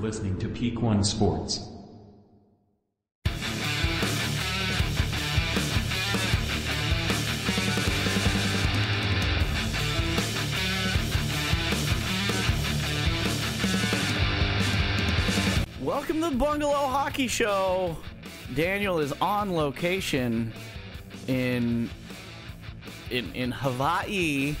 Listening to Peak One Sports. Welcome to the Bungalow Hockey Show. Daniel is on location in in in Hawaii.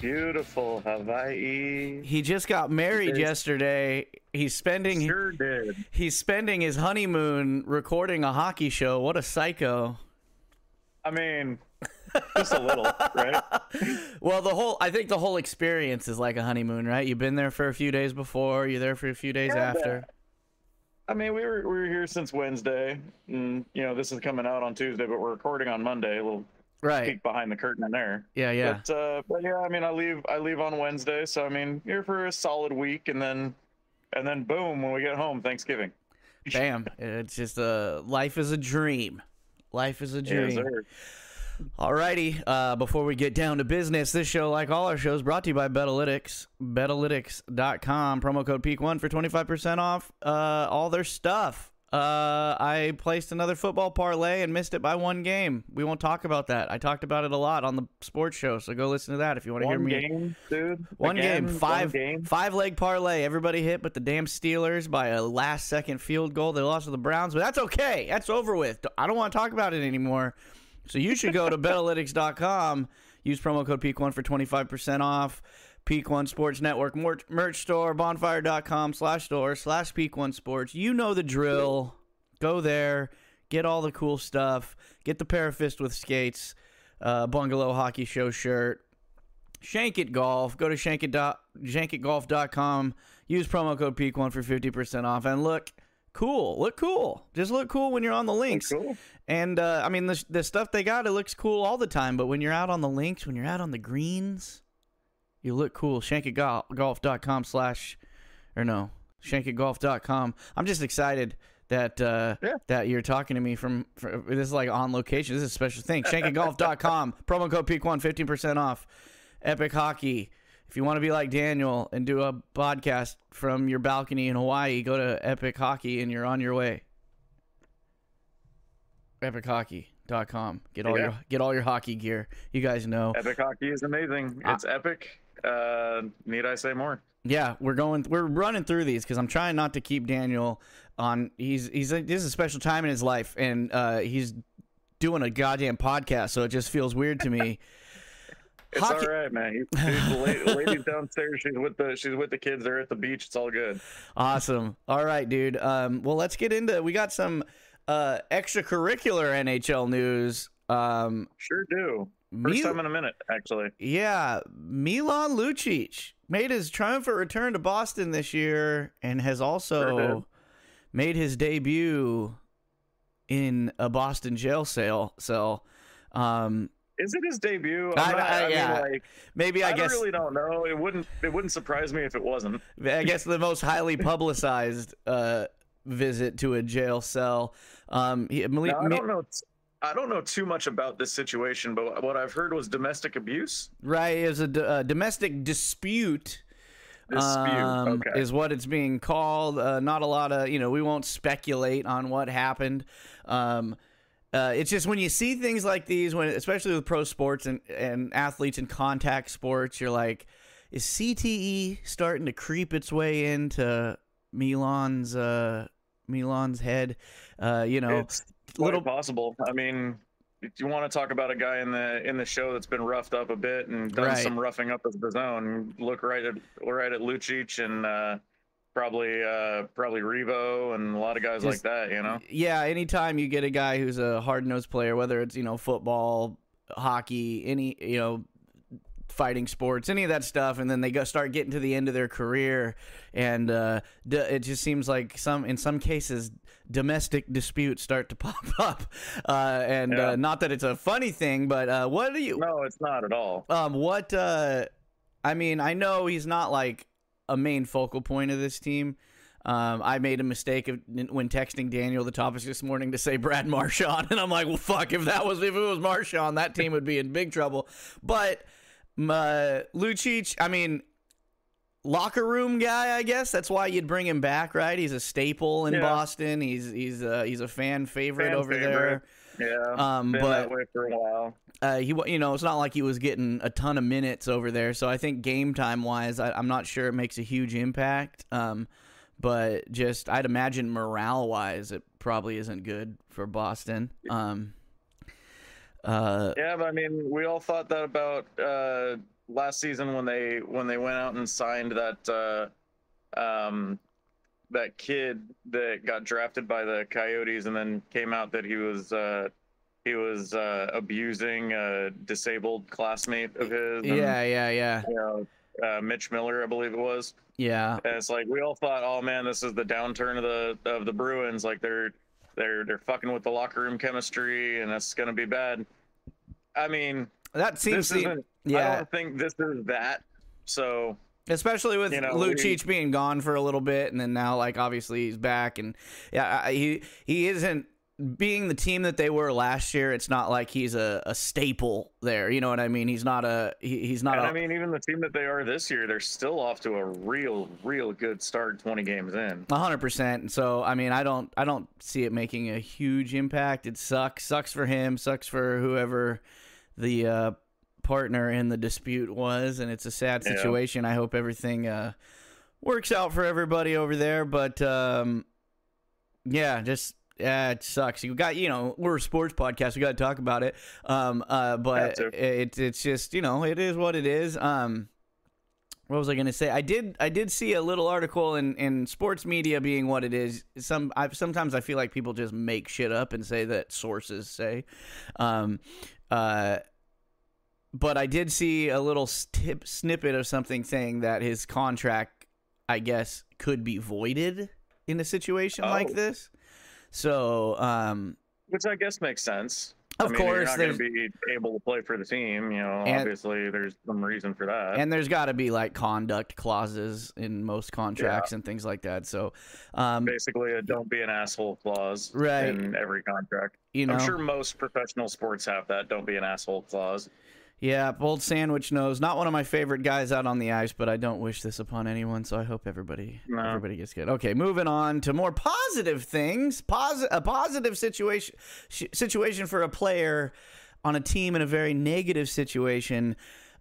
Beautiful Hawaii. He just got married yesterday. He's spending Sure did. he's spending his honeymoon recording a hockey show. What a psycho. I mean, just a little, right? Well, the whole I think the whole experience is like a honeymoon, right? You've been there for a few days before, you're there for a few days Yeah, after. I mean, we were we were here since Wednesday, and you know this is coming out on Tuesday, but we're recording on Monday. A little Right. peek behind the curtain in there. Yeah, yeah. But, uh, but yeah, I mean, I leave I leave on Wednesday, so I mean, here for a solid week, and then and then boom, when we get home, Thanksgiving. Bam. It's just a life is a dream. Life is a dream. Yes. Alrighty, uh, before we get down to business, this show, like all our shows, brought to you by Betalytics. Betalytics.com. Promo code PEAK1 for 25% off uh, all their stuff. Uh, I placed another football parlay and missed it by one game. We won't talk about that. I talked about it a lot on the sports show, so go listen to that if you want to hear me. One game, dude. One Again, game, five One game. five leg parlay. Everybody hit, but the damn Steelers by a last second field goal. They lost to the Browns, but that's okay. That's over with. I don't want to talk about it anymore. So you should go to betalytics.com. Use promo code PEAK1 for 25% off. Peak One Sports Network merch, merch store, bonfire.com slash store slash Peak One Sports. You know the drill. Go there, get all the cool stuff, get the Parafist with skates, uh, Bungalow Hockey Show shirt, Shank It Golf. Go to shank it dot- shankitgolf.com. Use promo code PEAK1 for 50% off. And look cool. Look cool. Just look cool when you're on the links. Cool. And, uh, I mean, the, the stuff they got, it looks cool all the time. But when you're out on the links, when you're out on the greens, you look cool. Shankitgolf.com slash, or no, shankitgolf.com. I'm just excited that uh, Yeah. that you're talking to me from, from this is like on location. This is a special thing. Shankitgolf.com. Promo code PEAK1, 15% off. Epic Hockey. If you want to be like Daniel and do a podcast from your balcony in Hawaii, go to Epic Hockey and you're on your way. EpicHockey.com. Get all Yeah. your get all your hockey gear. You guys know. Epic hockey is amazing. Ah. It's epic. Uh, need I say more? Yeah, we're going. We're running through these because I'm trying not to keep Daniel on. He's he's this is a special time in his life, and uh, he's doing a goddamn podcast, so it just feels weird to me. It's Hockey- all right, man. He- dude, the la- ladies downstairs. She's with the she's with the kids. They're at the beach. It's all good. Awesome. All right, dude. Um, well, let's get into. We got some uh, extracurricular NHL news. Um, Sure do. First Mil- time in a minute, actually. Yeah, Milan Lucic made his triumphant return to Boston this year and has also did. made his debut in a Boston jail cell. So, um, Is it his debut? I- not- I- I, mean, yeah. like, maybe I, I, guess really don't know. It wouldn't it wouldn't surprise me if it wasn't. I guess the most highly publicized uh, visit to a jail cell. Um, he, Now, I don't know. I don't know too much about this situation, but what I've heard was domestic abuse. right is a, d- a domestic dispute. Dispute. um, okay. is what it's being called. Uh, not a lot of, you know, we won't speculate on what happened. Um, uh, it's just when you see things like these, when especially with pro sports and, and athletes in contact sports, you're like, is CTE starting to creep its way into Milan's uh, Milan's head? Uh, you know, it's little possible. I mean, if you want to talk about a guy in the in the show that's been roughed up a bit and done Right. some roughing up of his own, look right at right at Lucic and uh, probably uh, probably Revo and a lot of guys Just- like that. You know, yeah, anytime you get a guy who's a hard nosed player, whether it's you know football, hockey, any you know fighting sports, any of that stuff, and then they go start getting to the end of their career, and uh, d- it just seems like some in some cases domestic disputes start to pop up, uh, and Yeah. uh, not that it's a funny thing, but uh, what do you? no, it's not at all. Um, what? Uh, I mean, I know he's not like a main focal point of this team. Um, I made a mistake of, when texting Daniel the topics this morning to say Brad Marchand, and I'm like, well, fuck, if that was if it was Marchand, that team would be in big trouble. But uh, Lucic, I mean, locker room guy, I guess. That's why you'd bring him back, right? He's a staple in Yeah. Boston. He's he's uh, he's a fan favorite Fan over favorite. there. Yeah, Um, been but that way for a while. uh, he you know it's not like he was getting a ton of minutes over there. So I think game time wise, I, I'm not sure it makes a huge impact. Um, but just I'd imagine morale wise, it probably isn't good for Boston. Um, uh, Yeah, but I mean, we all thought that about uh, last season when they when they went out and signed that uh, um, that kid that got drafted by the Coyotes, and then came out that he was uh, he was uh, abusing a disabled classmate of his. and, yeah, yeah, yeah, You know, uh, Mitch Miller, I believe it was. yeah. And it's like we all thought, oh man, this is the downturn of the of the Bruins. Like they're they're they're fucking with the locker room chemistry, and it's gonna be bad. I mean, That seems to, isn't. I yeah, don't think this is that. So especially with you know, Lucic being gone for a little bit, and then now like obviously he's back, and yeah, he he isn't being the team that they were last year. It's not like he's a, a staple there. You know what I mean? He's not a he, he's not and a I mean, even the team that they are this year, they're still off to a real, real good start. Twenty games in. A hundred percent. So I mean, I don't, I don't see it making a huge impact. It sucks. Sucks for him. Sucks for whoever the uh, partner in the dispute was, and it's a sad Yeah. situation. I hope everything uh, works out for everybody over there. But um, yeah, just. Yeah, it sucks. You got, you know, we're a sports podcast. We got to talk about it. Um, uh, but to. it, it's just, you know, it is what it is. Um, what was I going to say? I did I did see a little article in, in sports media being what it is. Some I sometimes I feel like people just make shit up and say that sources say. Um, uh, but I did see a little stip, snippet of something saying that his contract, I guess, could be voided in a situation like Oh. this. So, um, Which I guess makes sense. Of I mean, course, you're not going to be able to play for the team. You know, And- obviously, there's some reason for that. and there's got to be like conduct clauses in most contracts and things like that. So, um, Basically, a "don't be an asshole" clause Right. in every contract. you know, I'm sure most professional sports have that "don't be an asshole" clause. Yeah, Bold Sandwich knows. Not one of my favorite guys out on the ice, but I don't wish this upon anyone. So I hope everybody No. everybody gets good. Okay, moving on to more positive things. Posi- a positive situation sh- situation for a player on a team in a very negative situation.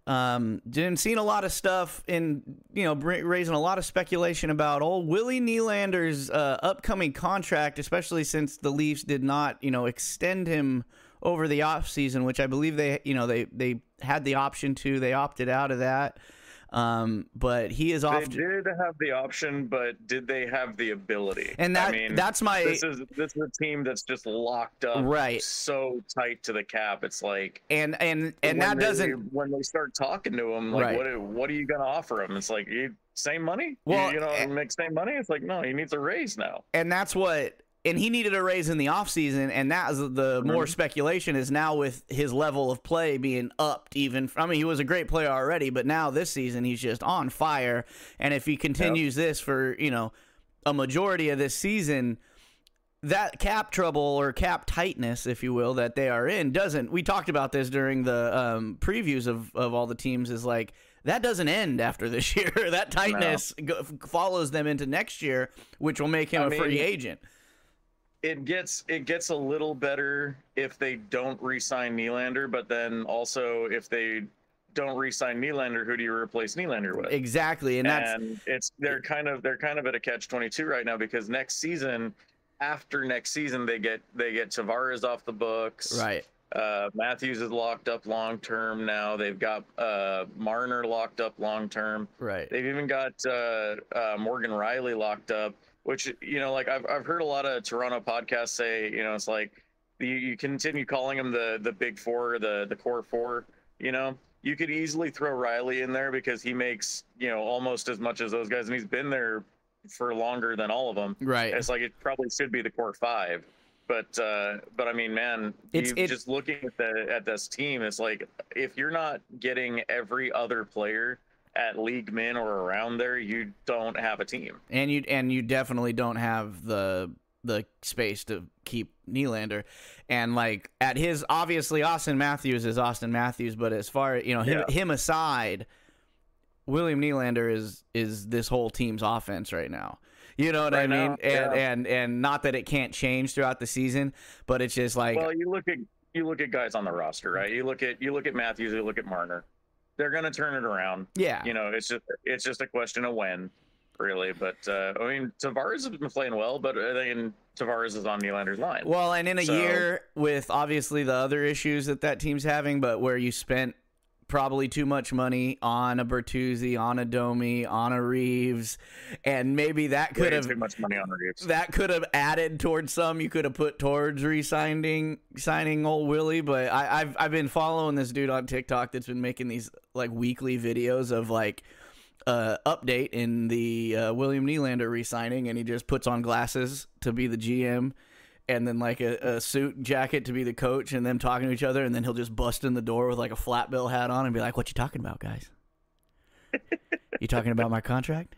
Um, didn't seen a lot of stuff in you know br- raising a lot of speculation about old Willie Nylander's uh, upcoming contract, especially since the Leafs did not you know extend him over the off season, which I believe they you know they they had the option to. They opted out of that. Um, but he is off. They did have the option, but did they have the ability? and that I mean, that's my this is this is a team that's just locked up, Right. So tight to the cap, it's like and and and that they- doesn't when they start talking to him, like Right. what what are you gonna offer him? It's like you same money, Well, you, you know, eh, make same money. It's like no, he needs a raise now. and that's what and he needed a raise in the offseason and that is the more speculation is now with his level of play being upped even i mean he was a great player already but now this season he's just on fire and if he continues this for you know a majority of this season that cap trouble or cap tightness, if you will, that they are in doesn't. We talked about this during the um, previews of, of all the teams. Is like that doesn't end after this year. that tightness go, follows them into next year, which will make him I a free mean- agent. It gets it gets a little better if they don't re-sign Nylander, but then also if they don't re-sign Nylander, who do you replace Nylander with? Exactly, and that's and it's they're kind of they're kind of at a catch 22 right now because next season after next season they get they get Tavares off the books right. uh Matthews is locked up long term now they've got uh Marner locked up long term Right. they've even got uh, uh Morgan Rielly locked up which you know like I've I've heard a lot of Toronto podcasts say you know it's like you, you continue calling them the the big four the the core four you know you could easily throw Rielly in there because he makes you know almost as much as those guys, and he's been there for longer than all of them. Right. It's like it probably should be the core five, but uh, but I mean, man, It's- it- just looking at the at this team, it's like if you're not getting every other player at league min or around there, you don't have a team. and you and you definitely don't have the the space to keep Nylander, and like at his obviously Auston Matthews is Auston Matthews, but as far you know him, Yeah. him aside, William Nylander is is this whole team's offense right now. You know what I mean? now, and, yeah. and and not that it can't change throughout the season, but it's just like Well, you look at you look at guys on the roster, right? You look at you look at Matthews, you look at Marner. They're going to turn it around. yeah. You know, it's just it's just a question of when, really. But uh, I mean, Tavares has been playing well, but I think Tavares is on Nylander's line. Well, and in a So- year with obviously the other issues that that team's having, but where you spent probably too much money on a Bertuzzi, on a Domi, on a Reaves, and maybe that could Way have too much money on Reaves. that could have added towards some. You could have put towards re-signing signing old Willie. But I, I've I've been following this dude on TikTok that's been making these like weekly videos of like uh, update in the uh, William Nylander re-signing, and he just puts on glasses to be the GM. And then like a, a suit jacket to be the coach, and them talking to each other, and then he'll just bust in the door with like a flat bill hat on and be like, "What you talking about, guys? you talking about my contract?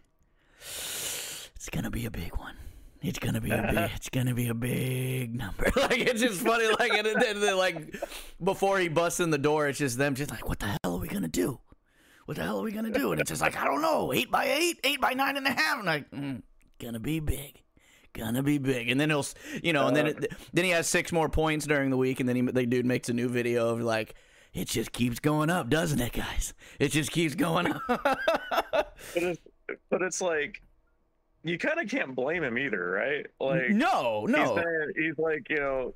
It's gonna be a big one. It's gonna be a big. It's gonna be a big number. like it's just funny. Like and then like before he busts in the door, it's just them just like, what the hell are we gonna do? What the hell are we gonna do? And it's just like I don't know. Eight by eight, eight by nine and a half. And like, mm, gonna be big. Gonna be big, and then he'll, you know, and then uh. it, then he has six more points during the week, and then he, the dude makes a new video of like, it just keeps going up, doesn't it, guys? It just keeps going up. But it's, but it's like you kind of can't blame him either, right? Like no, he's, no, saying- he's like you know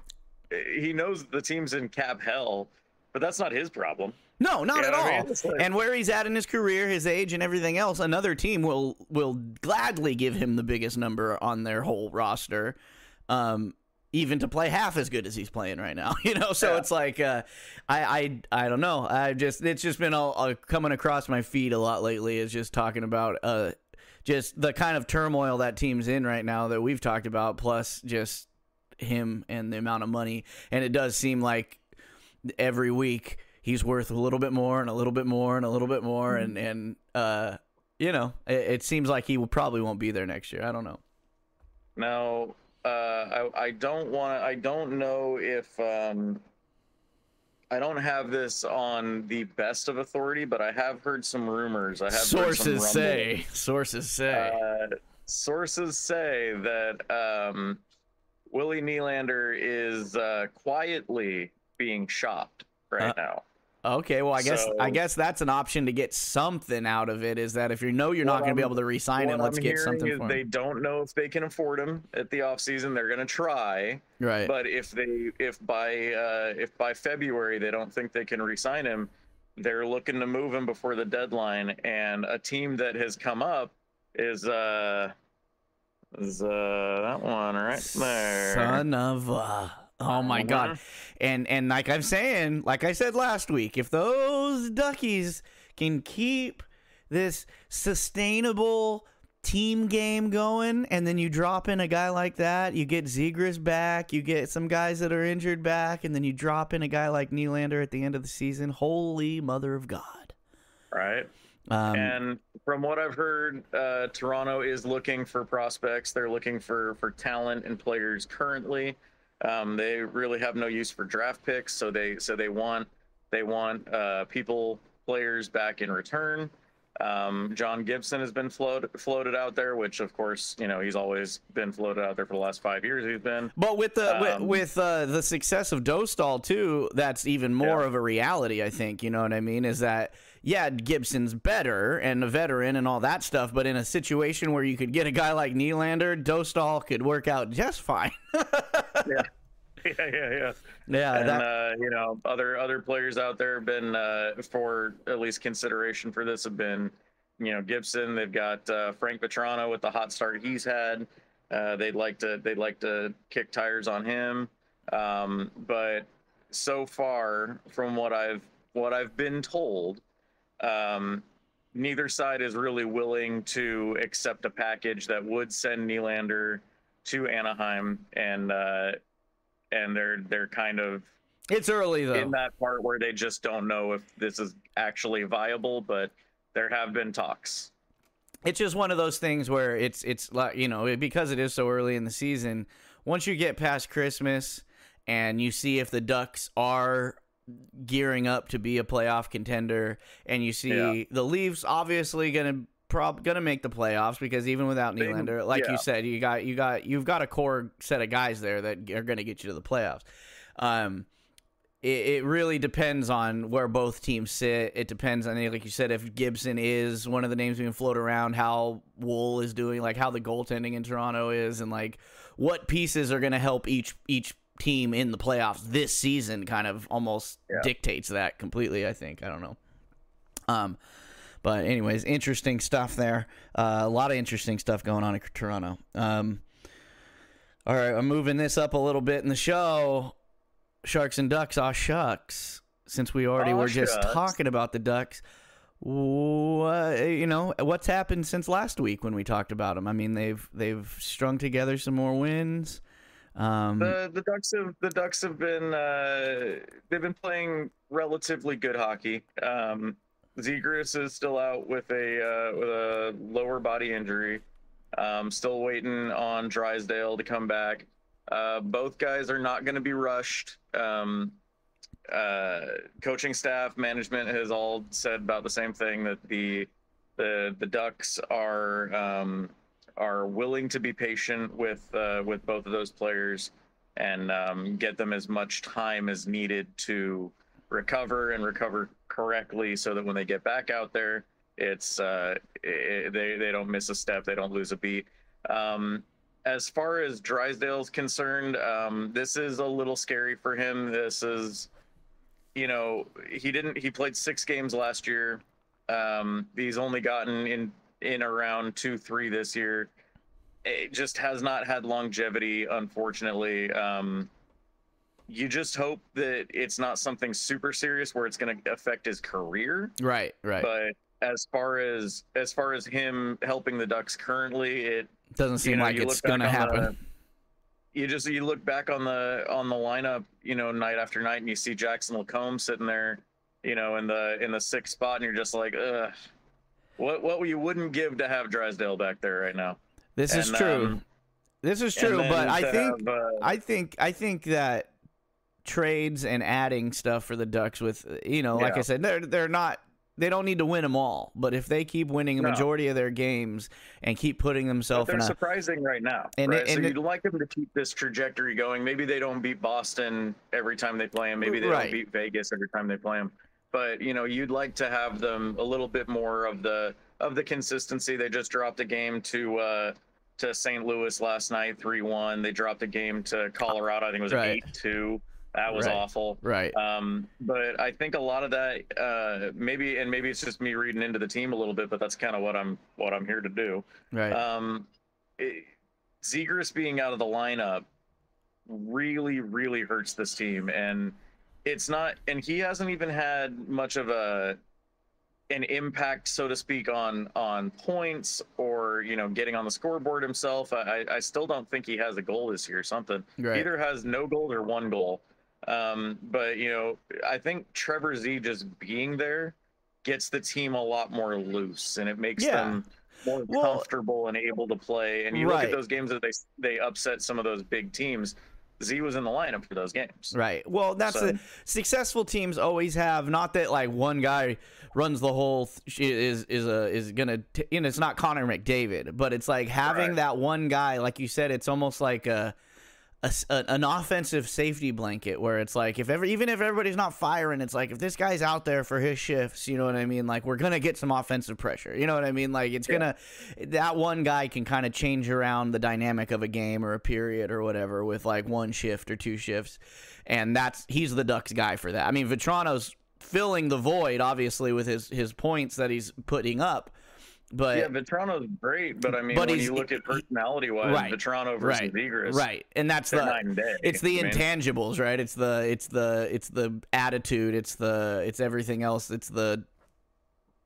he knows the team's in cap hell, but that's not his problem. No, not at what I all. mean? Like- and where he's at in his career, his age, and everything else, another team will will gladly give him the biggest number on their whole roster, um, even to play half as good as he's playing right now. You know, so Yeah. it's like uh, I I I don't know. I just it's just been all, uh, coming across my feed a lot lately. Is just talking about uh, just the kind of turmoil that team's in right now that we've talked about, plus just him and the amount of money, and it does seem like every week he's worth a little bit more and a little bit more and a little bit more and and uh you know it, it seems like he will probably won't be there next year. I don't know. Now, uh, I, I don't want I don't know if um, I don't have this on the best of authority, but I have heard some rumors. I have sources say. Sources say. Uh, sources say that um, Willie Nylander is uh, quietly being shopped right Uh, now. Okay well i guess so- i guess that's an option to get something out of it is that if you know you're not going to be able to re-sign him let's I'm get something for they don't know if they can afford him at the offseason. They're going to try. right But if they if by uh, if by February they don't think they can re-sign him, they're looking to move him before the deadline. And a team that has come up is uh is uh that one right there. son of a oh my god Mhm. and and like i'm saying like i said last week if those duckies can keep this sustainable team game going and then you drop in a guy like that you get Zegras back you get some guys that are injured back and then you drop in a guy like Nylander at the end of the season holy mother of god Right. um, and from what I've heard, uh, Toronto is looking for prospects. They're looking for for talent and players currently. Um, they really have no use for draft picks, so they so they want they want uh, people players back in return. Um, John Gibson has been floated floated out there, which of course you know he's always been floated out there for the last five years. He's been But with the with, Um, with uh, the success of Dostal too, that's even more Yeah. of a reality. I think you know what I mean. Is that yeah, Gibson's better and a veteran and all that stuff, but in a situation where you could get a guy like Nylander, Dostal could work out just fine. yeah, yeah, yeah. yeah, and that, uh, you know other other players out there have been uh, for at least consideration for this have been you know Gibson. They've got uh, Frank Vatrano with the hot start he's had. Uh, they'd like to they'd like to kick tires on him, um, but so far from what I've what I've been told, um, neither side is really willing to accept a package that would send Nylander to Anaheim and uh, and they're they're kind of it's early though. in that part where they just don't know if this is actually viable, but there have been talks. it's just one of those things where it's it's like you know because it is so early in the season once you get past christmas and you see if the ducks are gearing up to be a playoff contender, and you see Yeah. the Leafs obviously gonna prob gonna make the playoffs because even without Nylander, like yeah. you said, you got you got you've got a core set of guys there that are gonna get you to the playoffs. Um, it, it really depends on where both teams sit. It depends on, like you said, if Gibson is one of the names being floated around, how Woll is doing, like how the goaltending in Toronto is, and like what pieces are going to help each each team in the playoffs this season. Kind of almost Yeah. dictates that completely. I think. I don't know. Um, but anyways, interesting stuff there. Uh, a lot of interesting stuff going on in Toronto. Um, all right, I'm moving this up a little bit in the show. Sharks and Ducks. Aw, shucks. Since we already Aw, were just talking about the Ducks, what, you know what's happened since last week when we talked about them? I mean, they've they've strung together some more wins. Um, The the Ducks have the Ducks have been uh, they've been playing relatively good hockey. Um, is still out with a uh, with a lower body injury. Um, still waiting on Drysdale to come back. Uh, both guys are not going to be rushed. Um, uh, coaching staff, management has all said about the same thing that the the the Ducks are um, are willing to be patient with uh, with both of those players and um, get them as much time as needed to recover and recover correctly, so that when they get back out there, it's uh, i they they don't miss a step, they don't lose a beat. Um, as far as Drysdale's concerned, um, this is a little scary for him. This is, you know, he didn't. He played six games last year. Um, he's only gotten in in around two, three this year. It just has not had longevity, unfortunately. Um, you just hope that it's not something super serious where it's going to affect his career. right, right. But as far as as far as him helping the Ducks currently, it Doesn't seem you know, like it's gonna happen. the- you just you look back on the on the lineup, you know, night after night, and you see Jackson LaCombe sitting there, you know, in the in the sixth spot, and you're just like, ugh, what what you wouldn't give to have Drysdale back there right now. This is true. um, this is true, but I think have, uh, I think I think that trades and adding stuff for the Ducks with you know, like Yeah. I said, they're they're not they don't need to win them all, but if they keep winning a No. majority of their games and keep putting but themselves they're in a surprising right now, and right? it- so and it- you'd like them to keep this trajectory going. Maybe they don't beat Boston every time they play them. Maybe they Right. don't beat Vegas every time they play them. But you know, you'd like to have them a little bit more of the of the consistency. They just dropped a game to uh, to St. Louis last night, three one. They dropped a game to Colorado. I think it was Right. eight two. That was Right. awful. right. Um, but I think a lot of that, uh, maybe, and maybe it's just me reading into the team a little bit, but that's kind of what I'm what I'm here to do. Right. Um, it, Zegras being out of the lineup really, really hurts this team, and it's not. And he hasn't even had much of a an impact, so to speak, on on points or you know getting on the scoreboard himself. I, I still don't think he has a goal this year. or Something right. either has no goal or one goal. Um, but you know, I think Trevor Z just being there gets the team a lot more loose, and it makes Yeah. them more Well- comfortable and able to play. And you look at those games that they they upset some of those big teams. Z was in the lineup for those games. Right. Well, that's So- the successful teams always have. Not that like one guy runs the whole th- is is a is gonna t- know it's not Connor McDavid, but it's like having Right. that one guy. Like you said, it's almost like a. a a- an offensive safety blanket where it's like if ever even if everybody's not firing it's like if this guy's out there for his shifts you know what i mean? Like we're gonna get some offensive pressure you know what i mean? Like it's Yeah. gonna that one guy can kind of change around the dynamic of a game or a period or whatever with like one shift or two shifts and that's he's the ducks guy for that. I mean Vatrano's filling the void obviously with his his points that he's putting up but yeah, Vatrano's great, but I mean, But when you look at personality wise, Right. Vatrano versus right right. And that's the and it's the I mean, intangibles right? It's the it's the it's the attitude it's the it's everything else. It's the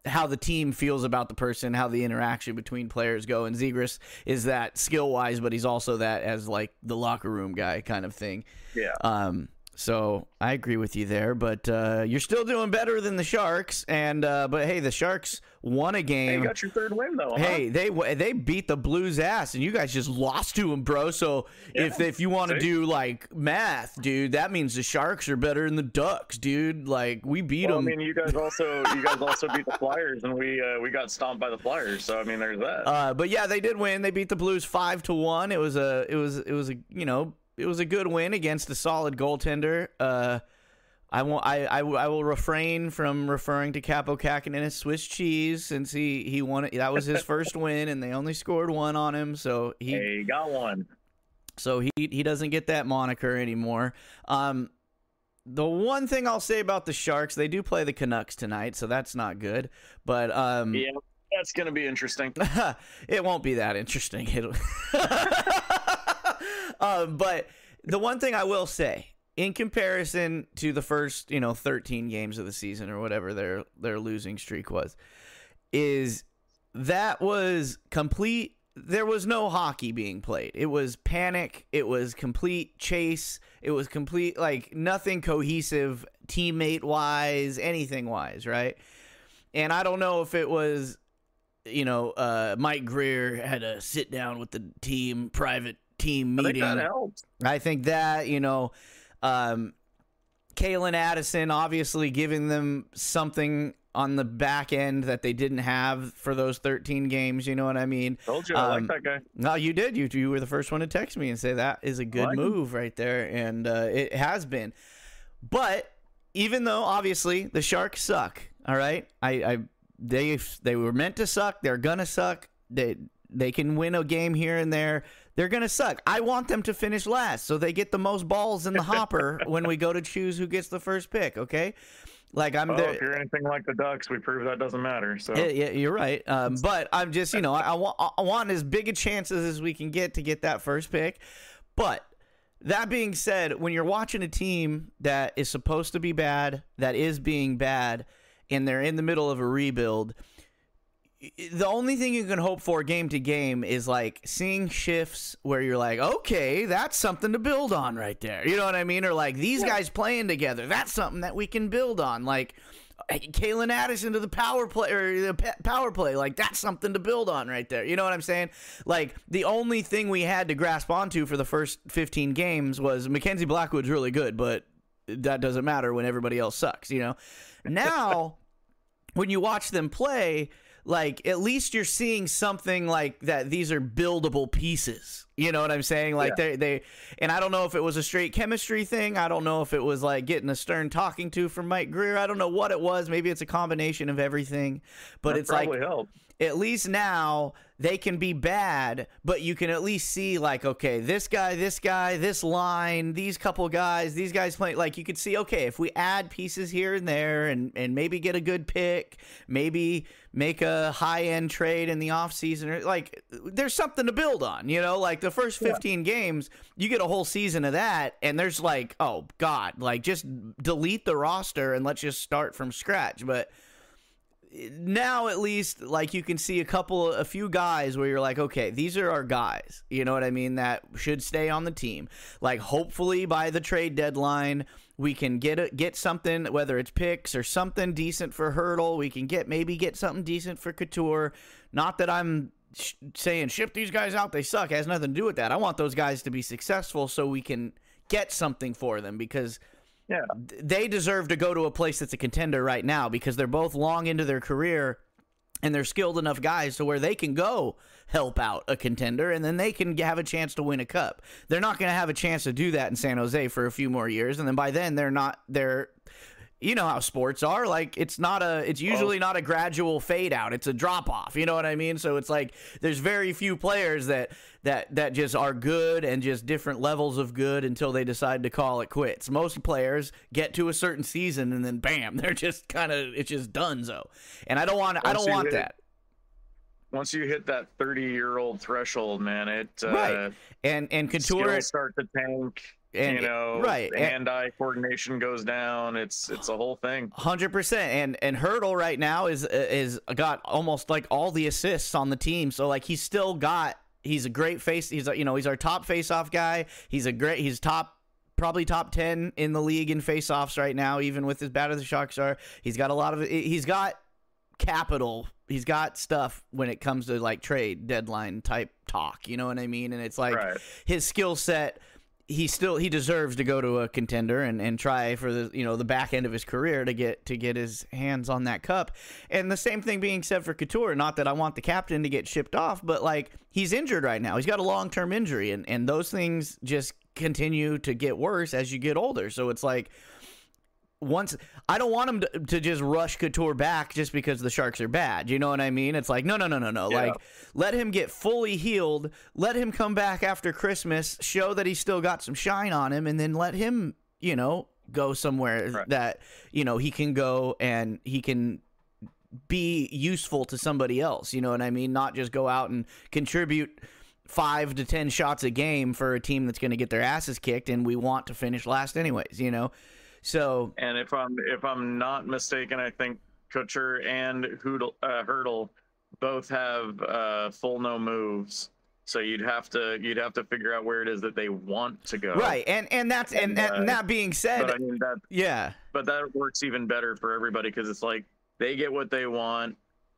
how the team feels about the person how the interaction between players go. And Zegras is that skill wise but he's also that as like the locker room guy kind of thing. Yeah. um So I agree with you there, but uh, you're still doing better than the Sharks. And uh, but hey, the Sharks won a game. you got your third win though. huh? Hey, they they beat the Blues ass, and you guys just lost to them, bro. So if if you want to do like math, dude, that means the Sharks are better than the Ducks, dude. Like we beat Well, I mean, you guys also you guys also beat the Flyers, and we uh, we got stomped by the Flyers. So I mean, there's that. uh, but yeah, they did win. They beat the Blues five to one. It was a it was it was a you know it was a good win against a solid goaltender. Uh, I won't. I, I, I will refrain from referring to Kaapo Kahkonen as Swiss cheese since he he won it. That was his first win, and they only scored one on him. So he hey, got one. so he he doesn't get that moniker anymore. Um, the one thing I'll say about the Sharks, they do play the Canucks tonight, so that's not good. But um, Yeah, that's gonna be interesting. it won't be that interesting. It'll um, but the one thing I will say, in comparison to the first, you know, 13 games of the season or whatever their their losing streak was, is that was complete. There was no hockey being played. It was panic. It was complete chase. It was complete like nothing cohesive, teammate wise, anything wise, right? And I don't know if it was you know, uh, Mike Grier had a sit down with the team, private team I think meeting. that helped. I think that, you know, um, Calen Addison obviously giving them something on the back end that they didn't have for those 13 games. You know what I mean? Told you, I Um, like that guy. No, you did. You you were the first one to text me and say that is a good like him. move right there, and uh, it has been. But even though obviously the Sharks suck, all right, I, I they they were meant to suck. They're gonna suck. They they can win a game here and there. They're gonna suck. I want them to finish last so they get the most balls in the hopper when we go to choose who gets the first pick. Okay, like I'm Oh, there. if you're anything like the Ducks, we prove that doesn't matter. So Yeah, yeah, you're right. Um, but I'm just, you know, I, I, want, I want as big a chances as we can get to get that first pick. But that being said, when you're watching a team that is supposed to be bad, that is being bad, and they're in the middle of a rebuild, the only thing you can hope for game to game is like seeing shifts where you're like, okay, that's something to build on right there. You know what I mean? Or like these guys playing together, that's something that we can build on. Like uh, Calen Addison to the power play or the power play, like that's something to build on right there. You know what I'm saying? Like the only thing we had to grasp onto for the first 15 games was Mackenzie Blackwood's really good, but that doesn't matter when everybody else sucks. You know. Now, when you watch them play, like at least you're seeing something like that these are buildable pieces. You know what i'm saying? Like they they and i don't know if it was a straight chemistry thing. I don't know if it was like getting a stern talking to from mike grier. I don't know what it was. Maybe it's a combination of everything. But that it's like helped. at least now they can be bad, but you can at least see like, okay, this guy, this guy, this line, these couple guys, these guys playing. Like you could see, okay, if we add pieces here and there, and and maybe get a good pick, maybe make a high end trade in the offseason, or like there's something to build on. You know, like the first 15 games, you get a whole season of that, and there's like, oh god, like just delete the roster and let's just start from scratch. But now at least like you can see a couple a few guys where you're like okay these are our guys. You know what i mean? That should stay on the team. Like hopefully by the trade deadline we can get a, get something whether it's picks or something decent for hertl. We can get maybe get something decent for couture. Not that i'm sh- saying ship these guys out they suck. It has nothing to do with that. I want those guys to be successful so we can get something for them because Yeah. they deserve to go to a place that's a contender right now because they're both long into their career and they're skilled enough guys to where they can go help out a contender and then they can have a chance to win a cup. They're not going to have a chance to do that in San Jose for a few more years and then by then they're not they're you know how sports are like it's not a it's usually not a gradual fade out it's a drop off you know what i mean so it's like there's very few players that that that just are good and just different levels of good until they decide to call it quits most players get to a certain season and then bam they're just kind of it's just done so and i don't want i don't want hit- that Once you hit that 30 year old threshold, man, it uh, Right. and and couture start to tank. And- you know, right, and- hand-eye coordination goes down. It's it's a whole thing. Hundred percent, and and Hertl right now is is got almost like all the assists on the team. So like he's still got he's a great face. He's a, you know he's our top face off guy. He's a great he's top probably top 10 in the league in faceoffs right now, even with as bad as the Sharks are. He's got a lot of, he's got capital. He's got stuff when it comes to like trade deadline type talk. You know what I mean? And it's like Right. his skill set. He still he deserves to go to a contender and, and try for the you know the back end of his career to get to get his hands on that cup. And the same thing being said for Couture. Not that I want the captain to get shipped off, but like he's injured right now. He's got a long term injury, and and those things just continue to get worse as you get older. So it's like once I don't want him to, to just rush Couture back just because the Sharks are bad. You know what I mean? It's like no, no, no, no, no. Yeah. Like let him get fully healed. Let him come back after Christmas, show that he's still got some shine on him, and then let him, you know, go somewhere Right. that you know he can go and he can be useful to somebody else. You know what I mean? Not just go out and contribute five to ten shots a game for a team that's going to get their asses kicked, and we want to finish last anyways. You know, so And if I'm if I'm not mistaken, I think Kutcher and Hoodle, uh, Hertl both have uh, full no moves. So you'd have to you'd have to figure out where it is that they want to go. right, and and that's and, And, and uh, that being said, But I mean that yeah, but that works even better for everybody because it's like they get what they want.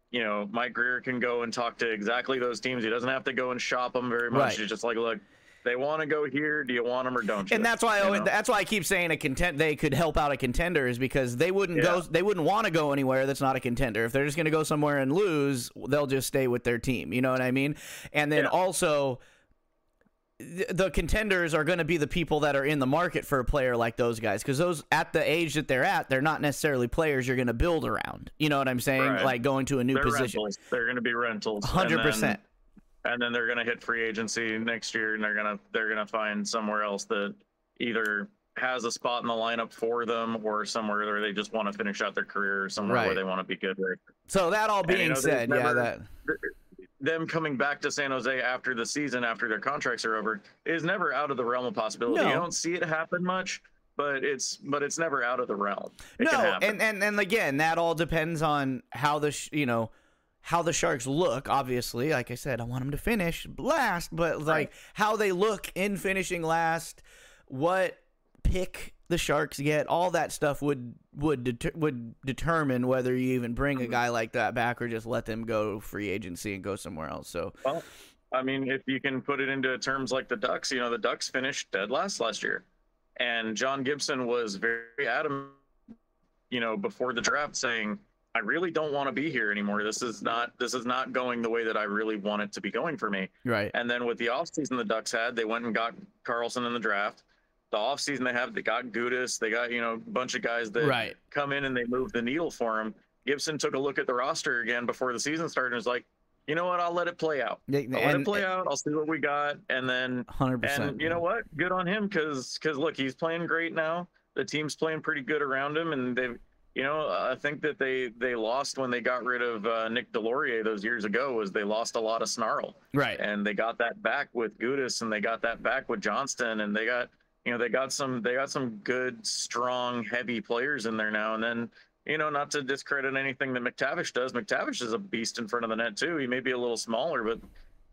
You know, Mike Grier can go and talk to exactly those teams. He doesn't have to go and shop them very much. Right. He's just like, look, they want to go here. Do you want them or don't you? and that's why I You know? that's why I keep saying a content they could help out a contender is because they wouldn't go they wouldn't want to go anywhere that's not a contender. If they're just going to go somewhere and lose, they'll just stay with their team. You know what I mean? And then Yeah. also the contenders are going to be the people that are in the market for a player like those guys because those at the age that they're at, they're not necessarily players you're going to build around. You know what I'm saying? Right. Like going to a new They're position. rentals. They're going to be rentals. and Hundred then- percent. And then they're going to hit free agency next year and they're going to they're going to find somewhere else that either has a spot in the lineup for them or somewhere where they just want to finish out their career or somewhere Right. where they want to be good with So that all And, you being know, said, yeah, that them coming back to San Jose after the season after their contracts are over is never out of the realm of possibility. No. You don't see it happen much, but it's but it's never out of the realm. It no, can and, and and again, that all depends on how the sh- you know how the Sharks look. Obviously, like I said, I want them to finish last, but like how they look in finishing last, what pick the Sharks get, all that stuff would would would determine whether you even bring a mm-hmm. guy like that back or just let them go free agency and go somewhere else. So Well, I mean, if you can put it into terms like the Ducks, you know, the Ducks finished dead last last year, and John Gibson was very adamant, you know, before the draft, saying, "I really don't want to be here anymore. This is not this is not going the way that I really want it to be going for me." right, And then with the offseason the Ducks had, they went and got Carlsson in the draft. The offseason they have, they got Gudas, they got you know a bunch of guys that right, come in and they move the needle for him. Gibson took a look at the roster again before the season started and was like, you know what, I'll let it play out. I'll let it play out. I'll see what we got, and then hundred percent. and you know what, good on him because because look, he's playing great now. The team's playing pretty good around him, and they've you know I think that they they lost when they got rid of uh, Nick Deslauriers those years ago was they lost a lot of snarl, right, and they got that back with Gudas, and they got that back with Johnston, and they got you know they got some they got some good strong heavy players in there now, and then you know, not to discredit anything that McTavish does. McTavish is a beast in front of the net too. He may be a little smaller, but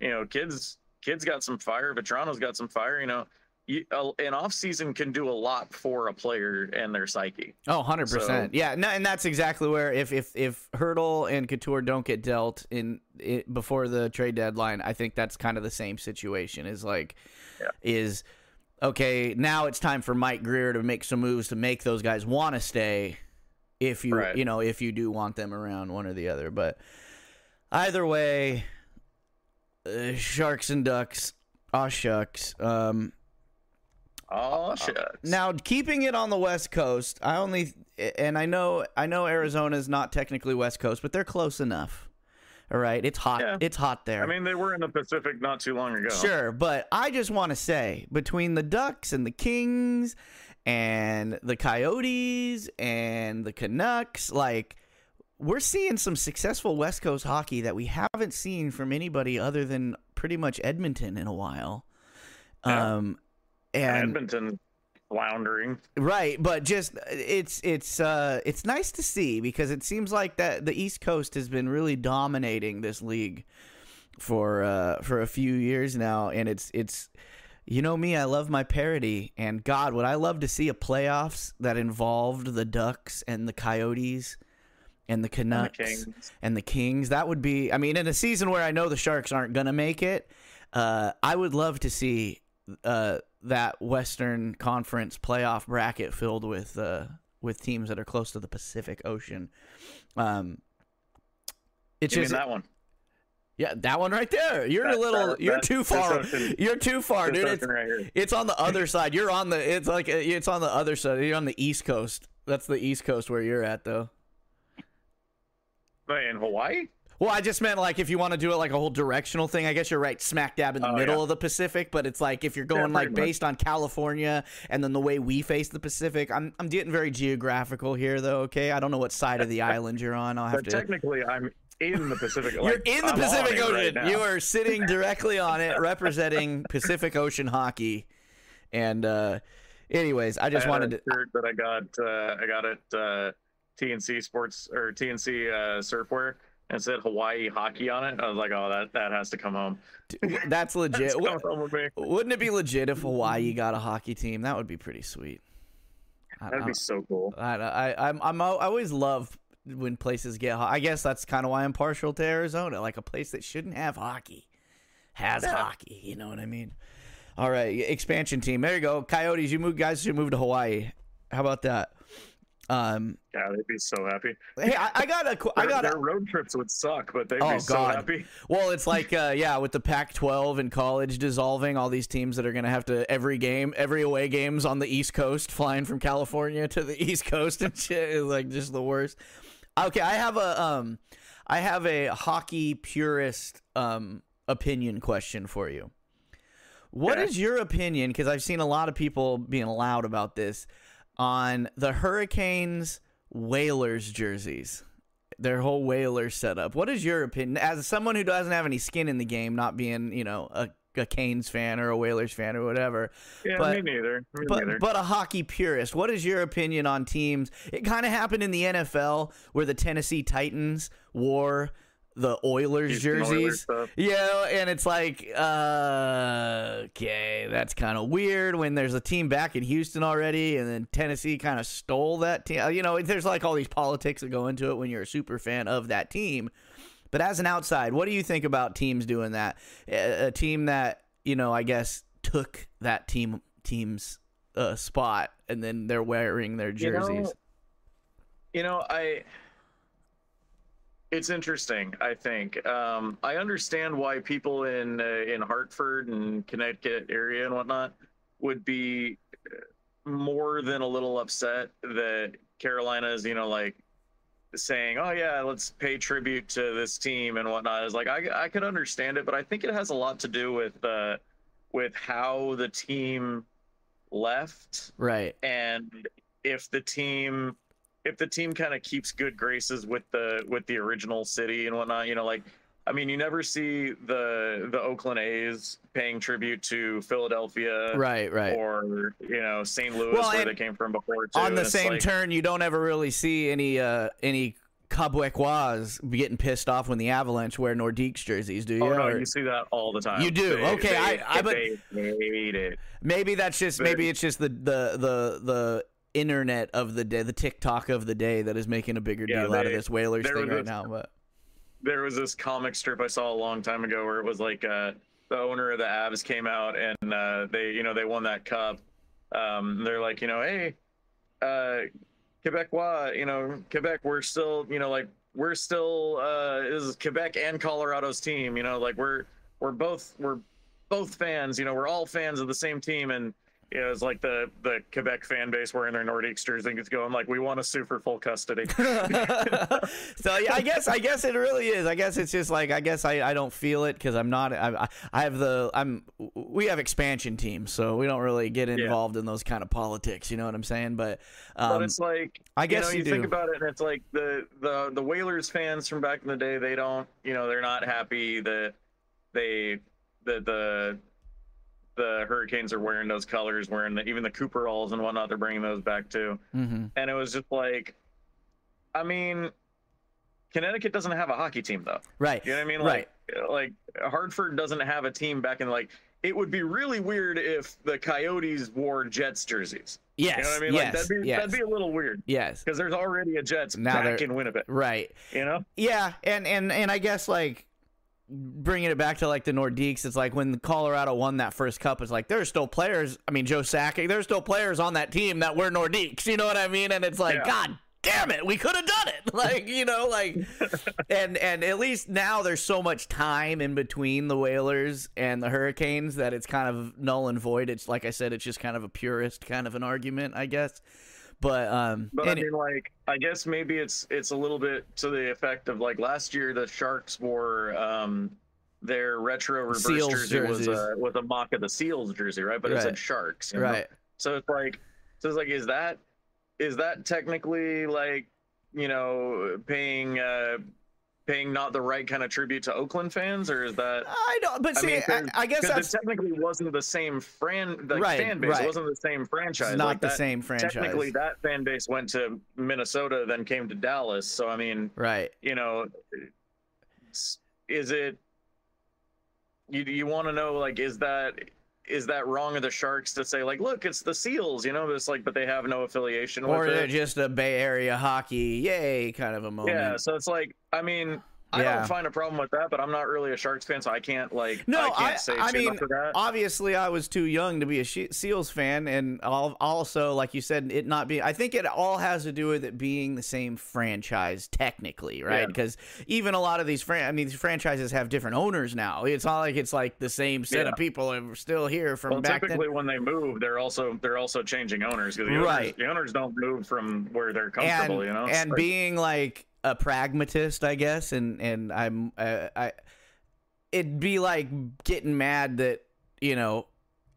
you know, kids kids got some fire. Vatrano's got some fire. You know, you, uh, an off season can do a lot for a player and their psyche. Oh, 100%. So- yeah, no, and that's exactly where if if if Hertl and Couture don't get dealt in it, before the trade deadline, I think that's kind of the same situation. Is like Yeah. is okay, now it's time for Mike Grier to make some moves to make those guys want to stay if you Right. you know, if you do want them around one or the other, but either way uh, Sharks and Ducks, aw shucks. Um Oh shucks. now, keeping it on the West Coast, I only and I know I know Arizona's not technically West Coast, but they're close enough. All right, it's hot. Yeah. It's hot there. I mean, they were in the Pacific not too long ago. Sure, but I just want to say between the Ducks and the Kings and the Coyotes and the Canucks, like we're seeing some successful West Coast hockey that we haven't seen from anybody other than pretty much Edmonton in a while. Yeah. Um And and Edmonton floundering. Right, but just it's it's uh it's nice to see because it seems like that the East Coast has been really dominating this league for uh for a few years now and it's it's You know me, I love my parody, and God, would I love to see a playoffs that involved the Ducks and the Coyotes and the Canucks Kings. and the Kings. That would be, I mean, in a season where I know the Sharks aren't gonna make it, uh, I would love to see uh, that Western Conference playoff bracket filled with uh, with teams that are close to the Pacific Ocean. Um, it's mean just that one? yeah, that one right there. You're a little. that- you're that- too far. ocean- You're too far, dude. It's, right it's on the other side. You're on the. It's like it's on the other side. You're on the East Coast. That's the East Coast where you're at, though. Wait, in Hawaii? Well, I just meant like if you want to do it like a whole directional thing. I guess you're right, smack dab in the Oh, middle yeah. of the Pacific. But it's like if you're going pretty like much. based on California and then the way we face the Pacific. I'm I'm getting very geographical here, though. Okay, I don't know what side of the island you're on. I'll have But to. technically, I'm in the Pacific. You're like, in the I'm Pacific it right Ocean. you are sitting directly on it, representing Pacific Ocean hockey. And uh anyways, I I just had wanted to shirt that I got. Uh, I got at uh, TNC Sports or TNC uh, Surfwear, and said Hawaii hockey on it. I was like, oh, that that has to come home. that's legit. That's home with me. Wouldn't it be legit if Hawaii got a hockey team? That would be pretty sweet. That'd be so cool. I, I, I'm, I'm, I always love when places get. ho- I guess that's kind of why I'm partial to Arizona. Like a place that shouldn't have hockey has Yeah. hockey. You know what I mean? All right, expansion team. There you go. Coyotes, you move guys should move to Hawaii. How about that? Um, Yeah, they'd be so happy. hey, I, I got a. I Their, got a, their road trips would suck, but they'd Oh, be so God. happy. Well, it's like uh, yeah, with the Pac-12 and college dissolving, all these teams that are going to have to every game, every away games on the East Coast, flying from California to the East Coast and shit is like just the worst. Okay, I have a um, I have a hockey purist um opinion question for you. What is Okay. your opinion? Because I've seen a lot of people being loud about this on the Hurricanes Whalers jerseys their whole whaler setup. What is your opinion as someone who doesn't have any skin in the game, not being you know a, a Canes fan or a Whalers fan or whatever, Yeah, But- me neither. Me but neither. but a hockey purist? What is your opinion on teams? It kind of happened in the NFL where the Tennessee Titans wore the Oilers Oilers jerseys. Yeah, and it's like, uh, okay, that's kind of weird when there's a team back in Houston already, and then Tennessee kind of stole that team. You know, there's like all these politics that go into it when you're a super fan of that team. But as an outside, what do you think about teams doing that? A, team that you know, I guess, took that team team's uh, spot, and then they're wearing their You know, jerseys. You know, I. It's interesting. I think um, I understand why people in uh, in Hartford and Connecticut area and whatnot would be uh, more than a little upset that Carolina is, you know, like saying, "Oh yeah, let's pay tribute to this team and whatnot." Is like I I could understand it, but I think it has a lot to do with uh, with how the team left right. and if the team if the team kind of keeps good graces with the with the original city and whatnot you know like i mean you never see the the oakland a's paying tribute to philadelphia Right. Right. or you know st louis Well, where they came from before too. on the same like, turn, you don't ever really see any uh any Quebecois getting pissed off when the Avalanche wear Nordiques jerseys, do you? oh no Or- you see that all the time You do? They- Okay, they- I- I- but- they hate it maybe that's just maybe it's just the the the the internet of the day, the TikTok of the day that is making a bigger Yeah, deal out of this Whalers thing right this- now. But there was this comic strip I saw a long time ago where it was like uh, the owner of the Avs came out and uh, they, you know, they won that cup. Um, they're like, you know, hey, uh, Quebecois, you know, Quebec, we're still, you know, like we're still uh, is Quebec and Colorado's team. You know, like we're we're both we're both fans. You know, we're all fans of the same team and. You know, it's like the the Quebec fan base wearing their Nordiques jerseys is going like we want to sue for full custody. so yeah, I guess I guess it really is. I guess it's just like I guess I, I don't feel it because I'm not. I, I- have the I'm we have expansion teams, so we don't really get involved in those kind of politics. You know what I'm saying? But but um, it's like I guess you, know, you you, think about it and it's like the the the Whalers fans from back in the day they don't you know they're not happy that they that the the Hurricanes are wearing those colors wearing the even the Cooperalls and whatnot they're bringing those back too mhm. and it was just like I mean Connecticut doesn't have a hockey team though right, you know what I mean right. like like Hartford doesn't have a team back in like it would be really weird if the Coyotes wore Jets jerseys. Yes. You know what I mean? yes. like that'd be yes. that'd be a little weird yes. because there's already a Jets Now back in Winnipeg. Right. You know? Yeah, and and and I guess like bringing it back to like the Nordiques, it's like when Colorado won that first cup, it's like there's still players. I mean, Joe Sakic, there's still players on that team that were Nordiques. You know what I mean? And it's like, Yeah. God damn it, we could have done it. Like you know, like and and at least now there's so much time in between the Whalers and the Hurricanes that it's kind of null and void. It's like I said, it's just kind of a purist kind of an argument, I guess. But um, But I mean, like, I guess maybe it's it's a little bit to the effect of like last year the Sharks wore um their retro reverse Seals jersey was jerseys. a was a mock of the Seals jersey, right? But it said Sharks, you know? right. So it's like, so it's like, is that is that technically like you know paying uh paying not the right kind of tribute to Oakland fans, or is that? I don't, but I see, mean, I, I guess that's it technically wasn't the same fran like, Right, fan base. right. It wasn't the same franchise. it's not like the that, same franchise. Technically, that fan base went to Minnesota, then came to Dallas. So I mean, right. you know, is it? You you want to know like is that is that wrong of the Sharks to say like look it's the Seals you know it's like but they have no affiliation Or they're it. just a Bay Area hockey, yay, kind of a moment. Yeah, so it's like I mean I Yeah. don't find a problem with that, but I'm not really a Sharks fan, so I can't like No, I can't I- say I mean, that. Obviously, I was too young to be a Seals fan, and also, like you said, it not being. I think it all has to do with it being the same franchise, technically, right? Yeah. Because even a lot of these, fran- I mean, these franchises have different owners now. It's not like it's like the same set Yeah. of people are still here from Well, back then. typically when they move, they're also they're also changing owners because the, owners- Right. the owners don't move from where they're and comfortable, you know. And like- being like a pragmatist, I guess, and and I'm uh, I, it'd be like getting mad that you know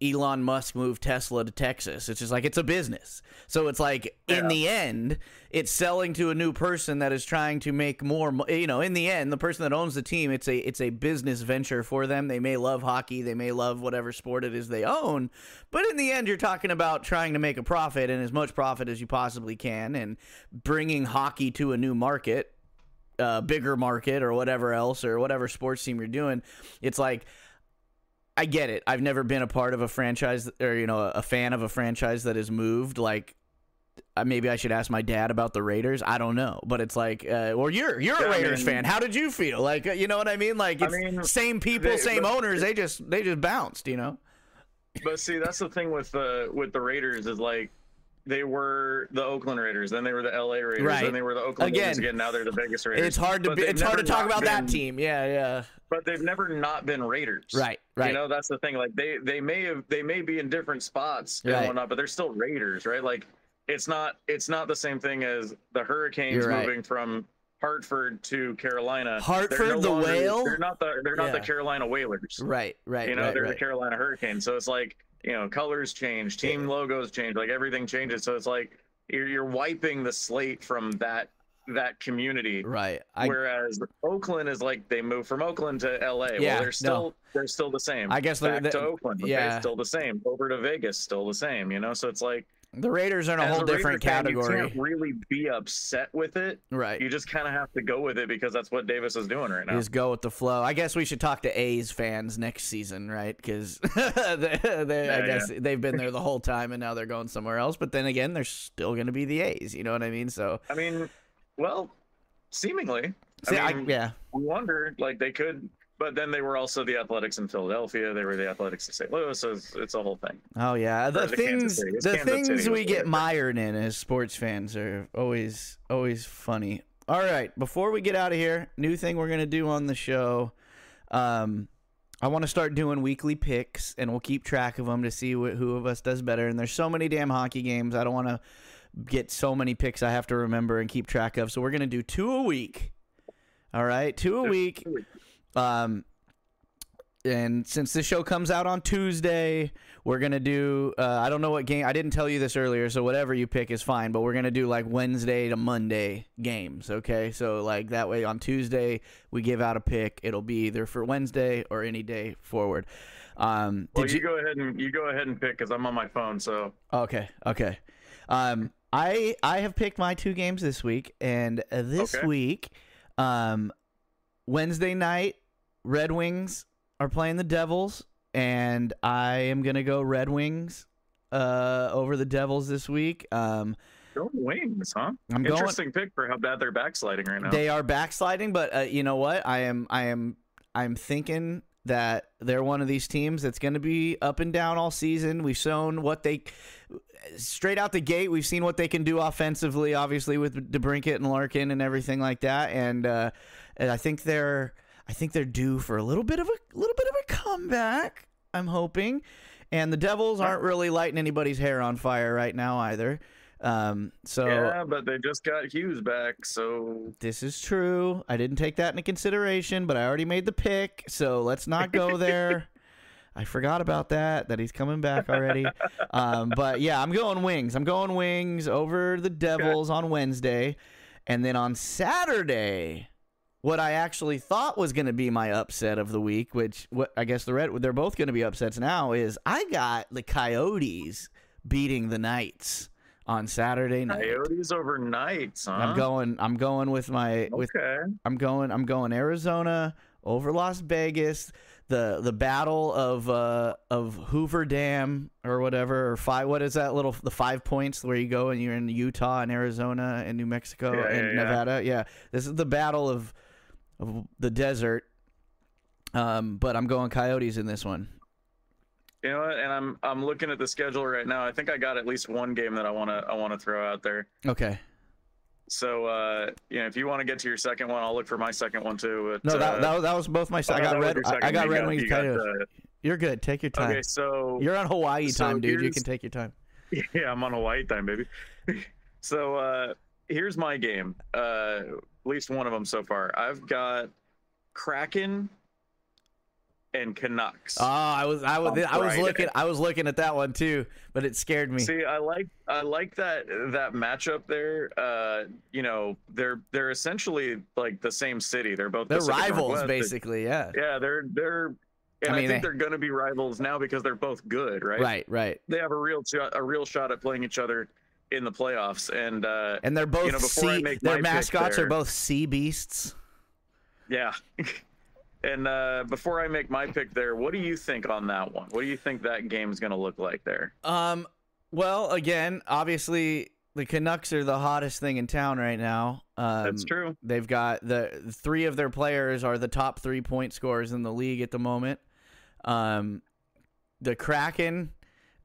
Elon Musk moved Tesla to Texas. It's just like it's a business, so it's like in the end, it's selling to a new person that is trying to make more. You know, in the end, the person that owns the team, it's a it's a business venture for them. They may love hockey, they may love whatever sport it is they own, but in the end, you're talking about trying to make a profit and as much profit as you possibly can, and bringing hockey to a new market, uh, bigger market, or whatever else, or whatever sports team you're doing. It's like I get it. I've never been a part of a franchise or you know a fan of a franchise that has moved. Like uh, maybe I should ask my dad about the Raiders. I don't know, but it's like, uh, or you're you're a Yeah, I Raiders mean- fan. How did you feel? Like uh, you know what I mean? Like I mean, same people, they- same but- owners. They just they just bounced. You know? But see, that's the thing with the with the Raiders is like they were the Oakland Raiders, then they were the LA Raiders, Right. then they were the Oakland Again, Raiders again. Now they're the Vegas Raiders. It's hard to But be, it's hard to talk about that team. Yeah, yeah. But they've never not been Raiders. Right, right. You know, that's the thing. Like they they may have they may be in different spots and Right. whatnot, but they're still Raiders, right? Like it's not it's not the same thing as the Hurricanes right. moving from Hartford to Carolina. Hartford, the longer- Whale? They're not the they're not the Carolina Whalers. Right, right, you know, right, they're the. Carolina Hurricanes. So it's like, you know, colors change, team logos change, like everything changes. So it's like you're you're wiping the slate from that that community. Right. I Whereas Oakland is like they moved from Oakland to LA. Yeah, well, they're no. still they're still the same. I guess they're- back to Oakland, okay, yeah. still the same. Over to Vegas, still the same. You know, so it's like the Raiders are in a as whole Raider different fan, You category. can't really be upset with it. Right. You just kind of have to go with it because that's what Davis is doing right now. Just go with the flow. I guess we should talk to A's fans next season, right? Because they, they, I Yeah, guess they've been there the whole time, and now they're going somewhere else. But then again, they're still going to be the A's. You know what I mean? So, I mean, well, seemingly. see, I I yeah, we wondered like they could, but then they were also the Athletics in Philadelphia. They were the Athletics in St. Louis. So it's, it's a whole thing. oh yeah. The the things, the Kansas things we get mired in as sports fans are always, always funny. All right, before we get out of here, new thing we're gonna do on the show. Um, I want to start doing weekly picks, and we'll keep track of them to see wh- who of us does better. And there's so many damn hockey games. I don't want to get so many picks I have to remember and keep track of. So we're gonna do two a week. All right, two a week. Um, and since this show comes out on Tuesday, we're gonna do. Uh, I don't know what game. I didn't tell you this earlier, so whatever you pick is fine. But we're gonna do like Wednesday to Monday games. Okay, so like that way on Tuesday we give out a pick. It'll be either for Wednesday or any day forward. Um, Well, did you, go ahead and you go ahead and pick because I'm on my phone. So Okay, okay. Um, I I have picked my two games this week, and uh, this Okay. week, um, Wednesday night, Red Wings are playing the Devils. and I am gonna go Red Wings uh, over the Devils this week. Um, Go Wings, huh? I'm going. Interesting pick for how bad they're backsliding right now. They are backsliding, but uh, you know what? I am I am I'm thinking that they're one of these teams that's going to be up and down all season. We've shown what they straight out the gate. We've seen what they can do offensively, obviously with DeBrincat and Larkin and everything like that. And uh, and I think they're I think they're due for a little bit of a little bit of a comeback. I'm hoping. And the Devils aren't really lighting anybody's hair on fire right now either. Um, so yeah, but they just got Hughes back, so this is true. I didn't take that into consideration, but I already made the pick, so let's not go there. I forgot about that, that he's coming back already. um, but yeah, I'm going wings. I'm going wings over the Devils on Wednesday. And then on Saturday, what I actually thought was going to be my upset of the week, which what I guess the red they're both going to be upsets now, is I got the Coyotes beating the Knights on Saturday night. Coyotes over Knights, huh? I'm going. I'm going with my with. Okay. I'm going. I'm going Arizona over Las Vegas. The the battle of uh of Hoover Dam or whatever or five. What is that little the five points where you go and you're in Utah and Arizona and New Mexico Yeah, and yeah, yeah. Nevada. Yeah, this is the battle of of the desert. Um, but I'm going Coyotes in this one. You know what? And I'm I'm looking at the schedule right now. I think I got at least one game that I wanna I wanna throw out there. Okay. So uh, you know, if you want to get to your second one, I'll look for my second one too. But, No, that, uh, that, was- that was both my. oh, I got red. I, I got You Red Wings you got, uh, You're good. Take your time. okay, so You're on Hawaii so time, dude. You can take your time. Yeah, I'm on Hawaii time, baby. so uh here's my game. Uh least one of them so far. I've got Kraken and Canucks. Oh, I was I was I was looking I was looking at that one too, but it scared me. See, I like I like that that matchup there. Uh, you know, they're they're essentially like the same city. They're both They're rivals, basically. Yeah. Yeah, they're they're. And I I, think they- are going to be rivals now because they're both good, right? Right. Right. They have a real shot, a real shot at playing each other in the playoffs. And uh, And they're both know, sea. Their mascots are both sea beasts. yeah. and uh, before I make my pick there, what do you think on that one? What do you think that game is going to look like there? Um. Well, again, obviously the Canucks are the hottest thing in town right now. Um, That's true. They've got the three of their players are the top three point scorers in the league at the moment. Um, the Kraken,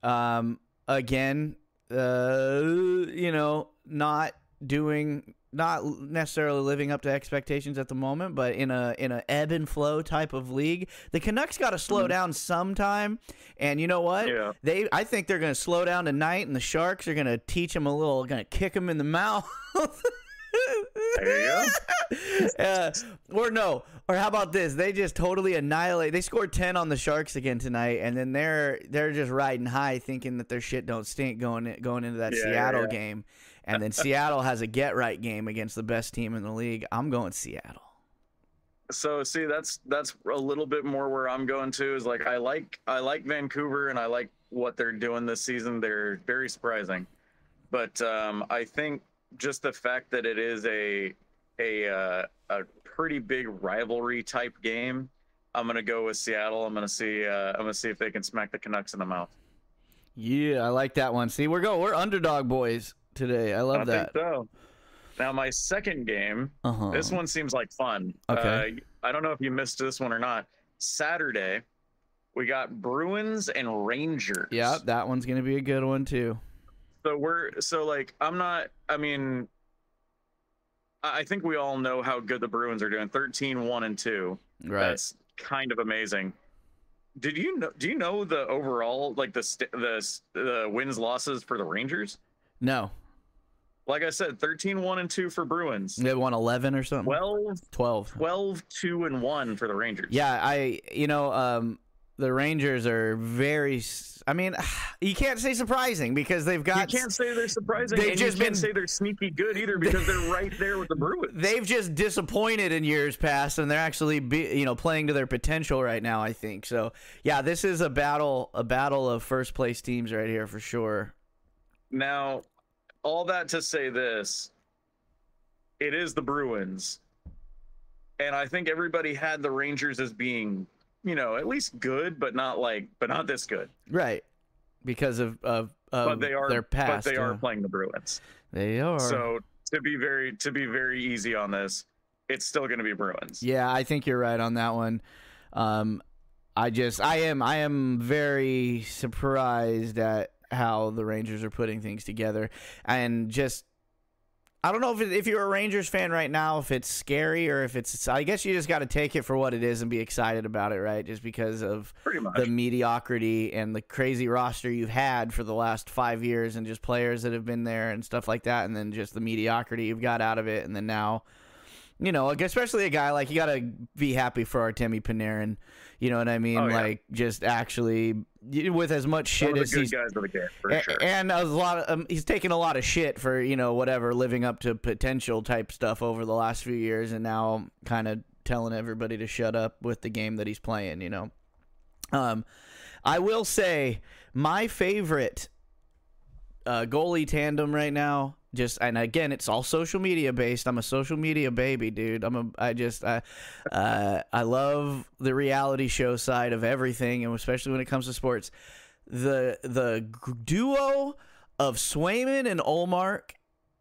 um, again, uh, you know, not doing, not necessarily living up to expectations at the moment, but in a in a ebb and flow type of league, the Canucks got to slow Mhm. down sometime. And you know what? Yeah. They, I think they're going to slow down tonight, and the Sharks are going to teach them a little, going to kick them in the mouth. There you go. uh, or no, or how about this? They just totally annihilate. They scored ten on the Sharks again tonight, and then they're they're just riding high, thinking that their shit don't stink going going into that Yeah, Seattle yeah. game, and then Seattle has a get right game against the best team in the league. I'm going Seattle. so see that's that's a little bit more where i'm going to is like i like i like vancouver and i like what they're doing this season they're very surprising but um i think just the fact that it is a a uh, a pretty big rivalry type game i'm gonna go with seattle i'm gonna see uh i'm gonna see if they can smack the canucks in the mouth Yeah, I like that one. See, we're going we're underdog boys today. I love I that. think so now my second game Uh-huh. This one seems like fun. Okay. Uh, I don't know if you missed this one or not. Saturday, we got Bruins and Rangers. Yeah, that one's gonna be a good one too. So we're so like I'm not. I mean, I think we all know how good the Bruins are doing. 13 1 and 2. Right. That's kind of amazing. Did you know? Do you know the overall like the st- the the wins losses for the Rangers? no, Like I said, 13 1 and 2 for Bruins. they won eleven or something. 12 12. 12 2 and 1 for the Rangers. Yeah, I you know um the Rangers are very. I mean you can't say surprising because they've got. You can't say they're surprising. They've just you can't been- say they're sneaky good either because they're right there with the Bruins. they've just disappointed in years past and they're actually be, you know playing to their potential right now I think. So, yeah, this is a battle a battle of first place teams right here for sure. Now, all that to say this, it is the Bruins, and I think everybody had the Rangers as being you know at least good, but not like but not this good. Right. Because of of, of but they are their past. but they are playing the Bruins. They are. So to be very to be very easy on this, it's still going to be Bruins. Yeah, I think you're right on that one. Um, I just, I am, I am very surprised at how the Rangers are putting things together, and just, I don't know if it, if you're a Rangers fan right now, if it's scary or if it's. I guess you just got to take it for what it is and be excited about it, right? Just because of the mediocrity and the crazy roster you've had for the last five years, and just players that have been there and stuff like that, and then just the mediocrity you've got out of it, and then now you know, like, especially a guy like you got to be happy for Artemi Panarin. You know what I mean? Oh, yeah. Like, just actually with as much shit as he's guys of the game for a- sure. and a lot of um, he's taken a lot of shit for you know whatever living up to potential type stuff over the last few years, and now kind of telling everybody to shut up with the game that he's playing. You know, um, I will say my favorite uh, goalie tandem right now. Just and again, it's all social media based. I'm a social media baby, dude. I'm a. I just I, uh, I love the reality show side of everything, and especially when it comes to sports. The the duo of Swayman and Ullmark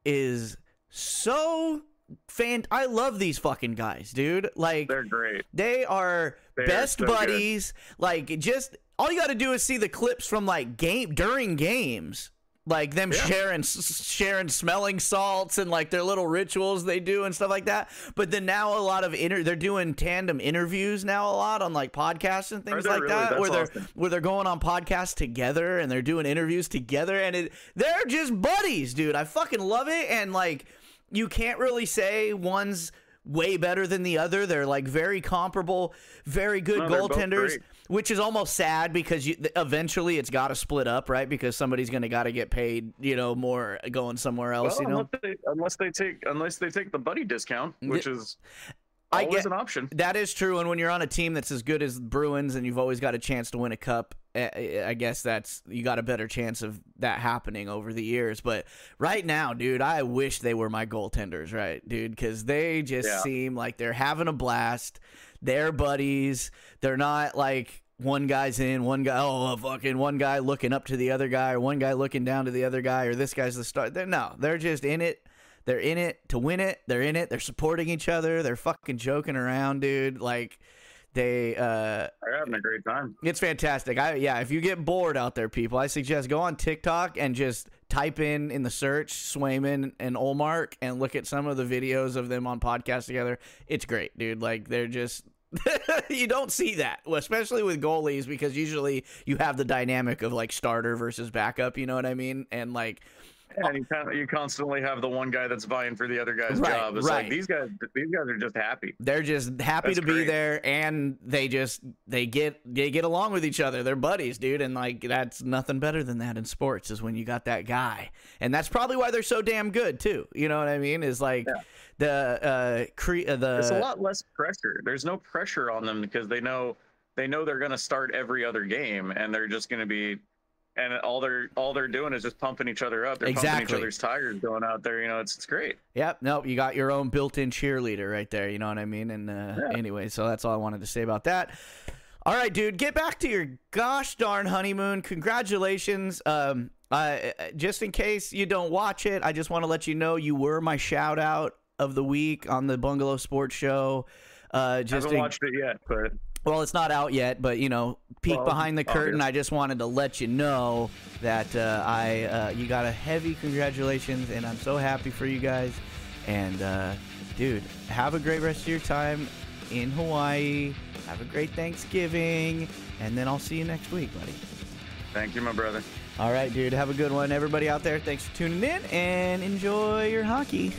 is so fan. I love these fucking guys, dude. Like They're great. they are They are best so good. buddies. Like just all you got to do is see the clips from like game during games. Like them Yeah. sharing sharing smelling salts and like their little rituals they do and stuff like that. But then now a lot of inter they're doing tandem interviews now a lot on like podcasts and things like really? that That's where they're where they're going on podcasts together and they're doing interviews together and it they're just buddies, dude. I fucking love it and like you can't really say one's way better than the other. They're like very comparable, very good No, goaltenders. Which is almost sad because you, eventually it's got to split up, right? Because somebody's going to got to get paid, you know, more going somewhere else, Well, you know. unless, they, unless they take unless they take the buddy discount, which is I always get- an option. That is true, and when you're on a team that's as good as Bruins and you've always got a chance to win a cup, eh, I guess that's you got a better chance of that happening over the years. But right now, dude, I wish they were my goaltenders, right, dude, because they just Yeah. seem like they're having a blast. They're buddies. They're not like one guy's in, one guy, oh, fucking one guy looking up to the other guy, or one guy looking down to the other guy, or this guy's the star. They're no, they're just in it. They're in it to win it. They're in it. They're supporting each other. They're fucking joking around, dude. Like they uh They're having a great time. it's fantastic. I yeah, if you get bored out there, people, I suggest go on TikTok and just type in in the search Swayman and Ullmark and look at some of the videos of them on podcast together. It's great, dude. Like they're just you don't see that, especially with goalies, because usually you have the dynamic of like starter versus backup. You know what I mean? And like And you, kind of, you constantly have the one guy that's vying for the other guy's Right, job. It's right. like these guys these guys are just happy. they're just happy That's to be there and they just they get they get along with each other they're buddies dude and like that's nothing better than that in sports is when you got that guy and that's probably why they're so damn good too you know what i mean is like the uh, cre- uh the It's a lot less pressure. There's no pressure on them because they know they know they're going to start every other game and they're just going to be and all they're all they're doing is just pumping each other up. They're pumping Exactly. each other's tires going out there. You know, it's it's great. Yep. Nope. You got your own built-in cheerleader right there. You know what I mean? And uh, Yeah. anyway, so that's all I wanted to say about that. All right, dude. Get back to your gosh darn honeymoon. Congratulations. Um, uh, just in case you don't watch it, I just want to let you know you were my shout out of the week on the Bungalow Sports Show. Uh, just Haven't in- watched it yet, but well, it's not out yet, but you know, peek Well, behind the curtain. obvious. I just wanted to let you know that uh, I uh, you got a heavy congratulations, and I'm so happy for you guys. And uh, dude, have a great rest of your time in Hawaii. Have a great Thanksgiving, and then I'll see you next week, buddy. thank you, my brother. All right, dude. Have a good one, everybody out there. Thanks for tuning in, and enjoy your hockey.